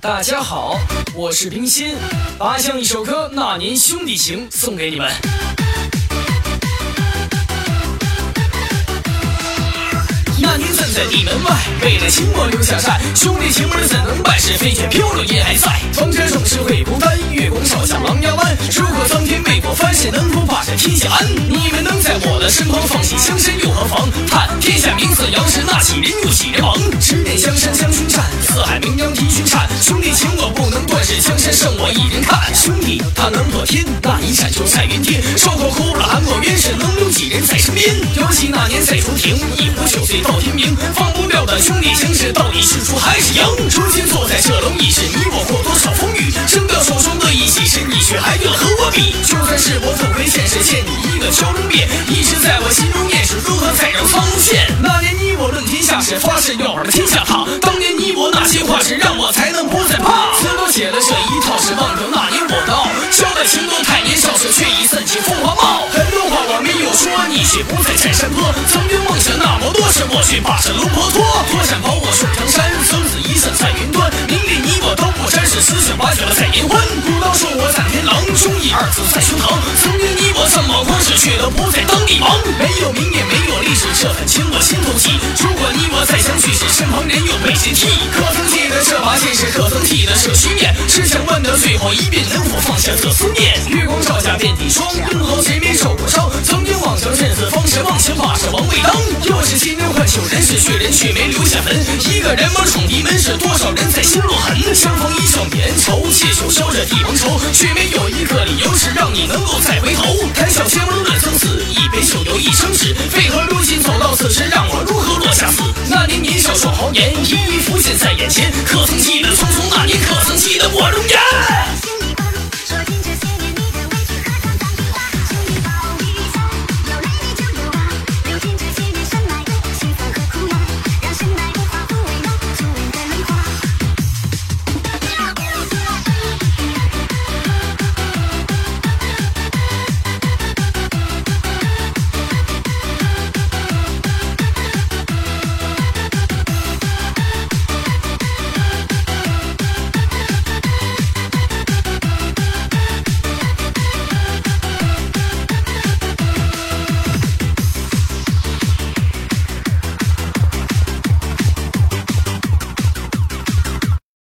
大家好，我是冰心，八乡一首歌《那年兄弟情》送给你们。那年站在地门外，为了情我留下债，兄弟情门怎能败？是飞剑飘落也还在。方家壮士会不丹，月光照下琅琊湾。如果苍天为我翻，谁能否霸占天下安？你们能在我的身旁放弃江山又何妨？叹剩我一人看。兄弟他能破天，那一战就在云天。受过苦了含过冤，是能有几人在身边？尤其那年在竹亭，一壶酒醉到天明。放不掉的兄弟情是到底是输还是赢？如今坐在这龙椅，是你我过多少风雨？扔掉手中的一己，是你却还要和我比？就算是我走回现实，欠你一个蛟龙变，一直在我心中念，是如何再让苍龙现？那年你我论天下，是发誓要把天下踏。当年你我那些话，是让我才能不再怕。写了这一套，是忘掉那年我的傲。交的情都太年少，是却已散尽风华貌。很多话我没有说，你却不在占山坡。曾经梦想那么多，是我却霸占龙婆托。脱山跑我顺长山，生死一线在云端。名利你我都不沾，是思想把酒了在言欢。古道说我战天狼，忠义二字在胸膛。曾经你我这么狂是，却都不再当帝王。没有名也没有历史，这份情我心头记。如果你我再相聚是，身旁人又被谁替？可这把剑是可曾记得这虚面？只想问的最后一遍，能否放下这思念？月光照下遍地霜，英豪谁没受过伤？曾经妄想趁此方是妄想把这王位当。又是七年换旧人，是血人却没留下门。一个人马闯敌门，是多少人在心落痕？相逢一笑泯恩仇，借酒消这帝王愁，却没有一个理由是让你能够再回头。谈笑间无论生死，一杯酒留一生耻。为何如今年年少耍豪言，一一浮现在眼前。可